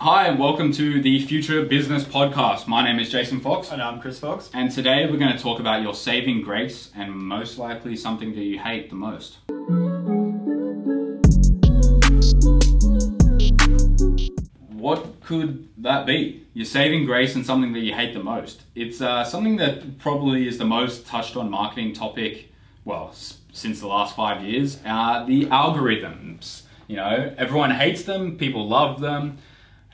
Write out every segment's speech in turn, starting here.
Hi, and welcome to the Future Business Podcast. My name is Jason Fox, And I'm Chris Fox. and today we're going to talk about your saving grace and most likely something that you hate the most. What could that be? Your saving grace and something that you hate the most. It's uh, something that probably is the most touched on marketing topic, well, s- since the last five years. Uh, the algorithms. You know, everyone hates them, people love them,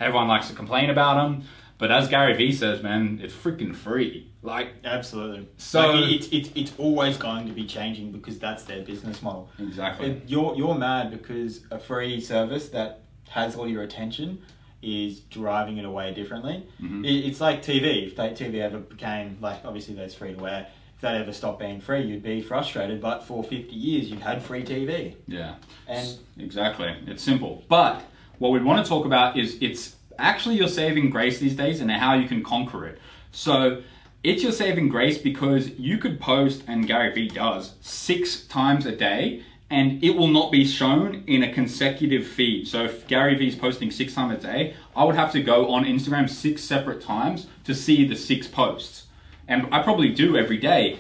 everyone likes to complain about them. But as Gary Vee says, man, it's freaking free. Like, Absolutely. So- like, it's it's it's always going to be changing because that's their business model. exactly. It- you're you're mad because a free service that has all your attention is driving it away differently. Mhm. It, it's like TV. If they, TV ever became like obviously there's free to air. If that ever stopped being free, you'd be frustrated. But for 50 years, you've had free TV. Yeah. And Exactly. It's simple. But what we want to talk about is it's actually your saving grace these days and how you can conquer it. So it's your saving grace because you could post, and Gary Vee does, six times a day and it will not be shown in a consecutive feed. So if Gary Vee is posting six times a day, I would have to go on Instagram six separate times to see the six posts. And I probably do every day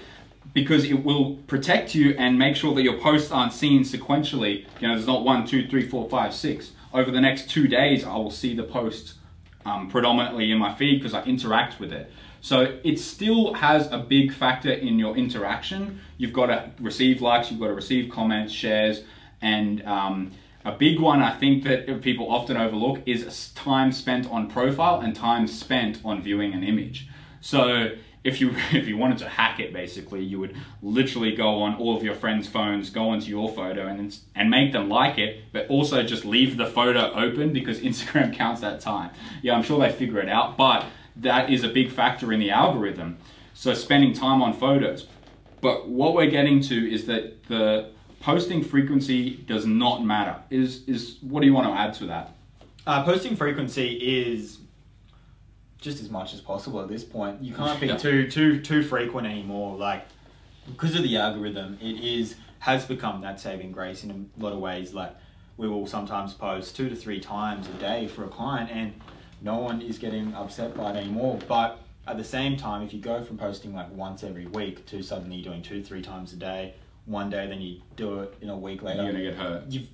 because it will protect you and make sure that your posts aren't seen sequentially. You know, there's not one, two, three, four, five, six. Over the next two days, I will see the post um, predominantly in my feed because I interact with it. So it still has a big factor in your interaction. You've got to receive likes, you've got to receive comments, shares, and um, a big one I think that people often overlook is time spent on profile and time spent on viewing an image. So if you if you wanted to hack it, basically, you would literally go on all of your friends' phones, go onto your photo, and and make them like it, but also just leave the photo open because Instagram counts that time. Yeah, I'm sure they figure it out, but that is a big factor in the algorithm. So spending time on photos. But what we're getting to is that the posting frequency does not matter. Is is what do you want to add to that? Uh, posting frequency is just as much as possible at this point. You can't be Yeah. too too too frequent anymore. Like because of the algorithm, it is has become that saving grace in a lot of ways. Like we will sometimes post two to three times a day for a client, and no one is getting upset by it anymore. But at the same time, if you go from posting like once every week to suddenly doing two three times a day, one day, then you do it in a week later, You're gonna get hurt. you've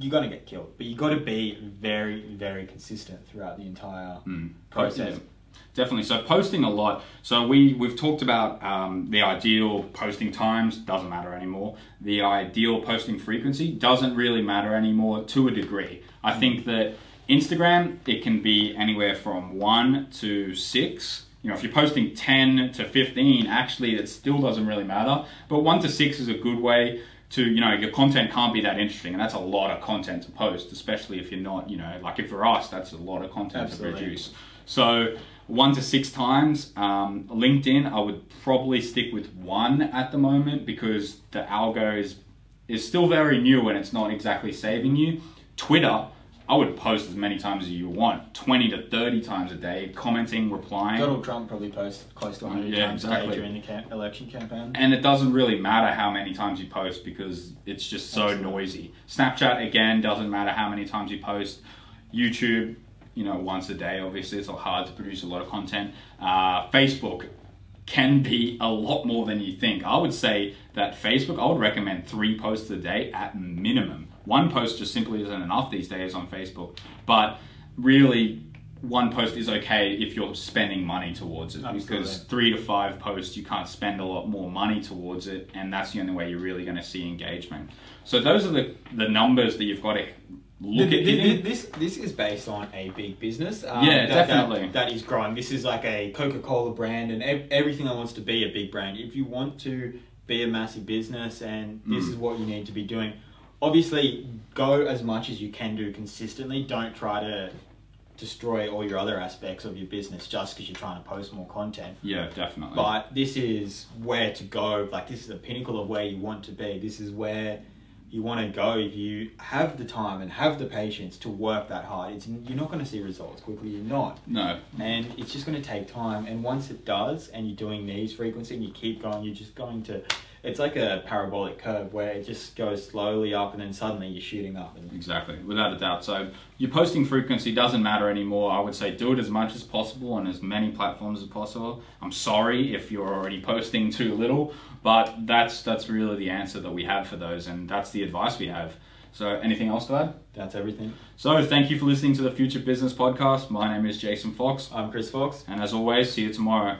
you're gonna get killed. But you got to be very, very consistent throughout the entire Mm. process. Yeah, Definitely. So posting a lot. So we we've talked about um, the ideal posting times doesn't matter anymore. The ideal posting frequency doesn't really matter anymore to a degree. I think that Instagram it can be anywhere from one to six. You know, if you're posting ten to fifteen, actually it still doesn't really matter. But one to six is a good way to you know your content can't be that interesting, and that's a lot of content to post, especially if you're not you know like if for us that's a lot of content Absolutely. to produce. So one to six times. Um, LinkedIn, I would probably stick with one at the moment because the algo is is still very new and it's not exactly saving you. Twitter, I would post as many times as you want, twenty to thirty times a day, commenting, replying. Donald Trump probably posts close to 100 Yeah, times a day during the cam- election campaign. And it doesn't really matter how many times you post because it's just so Absolutely. noisy. Snapchat again doesn't matter how many times you post. YouTube, you know, once a day. Obviously, it's hard to produce a lot of content. Uh, Facebook can be a lot more than you think. I would say that Facebook, I would recommend three posts a day at minimum. One post just simply isn't enough these days on Facebook, but really. One post is okay if you're spending money towards it because three to five posts, you can't spend a lot more money towards it, and that's the only way you're really going to see engagement. So those are the, the numbers that you've got to look at. th- th- this this is based on a big business. um, Yeah, that- that- definitely. that is growing. This is like a Coca Cola brand, and ev- everything that wants to be a big brand. If you want to be a massive business, and this Mm. is what you need to be doing. Obviously, go as much as you can do consistently. Don't try to destroy all your other aspects of your business just because you're trying to post more content. Yeah, definitely. But this is where to go. Like this is the pinnacle of where you want to be. This is where you want to go if you have the time and have the patience to work that hard. It's you're not going to see results quickly. You're not, no, and it's just going to take time. And once it does, and you're doing these frequency and you keep going, you're just going to it's like a parabolic curve where it just goes slowly up and then suddenly you're shooting up. And Exactly, without a doubt. So your posting frequency doesn't matter anymore. I would say do it as much as possible on as many platforms as possible. I'm sorry if you're already posting too little, but that's that's really the answer that we have for those, and that's the advice we have. So anything else to add? that's everything. So thank you for listening to the Future Business Podcast. My name is Jason Fox, I'm Chris Fox. and as always, see you tomorrow.